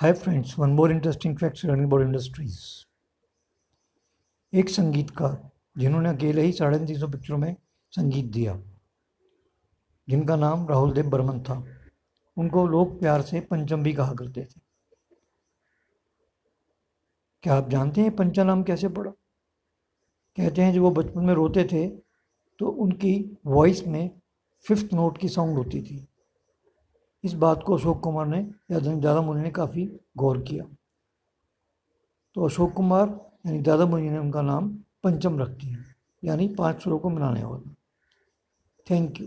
Hi friends one more interesting facts running about industries एक संगीतकार जिन्होंने अकेले ही साढ़े तीन सौ पिक्चरों में संगीत दिया, जिनका नाम राहुल देव बर्मन था। उनको लोग प्यार से पंचम भी कहा करते थे। क्या आप जानते हैं पंचा नाम कैसे पड़ा? कहते हैं जब वो बचपन में रोते थे तो उनकी वॉइस में फिफ्थ नोट की साउंड होती थी। इस बात को अशोक कुमार ने या दादा मुनि ने काफ़ी गौर किया। तो अशोक कुमार, यानी दादा मुनि ने उनका नाम पंचम रख दिया यानी पाँच स्वरों को मिलाने वाला। Thank you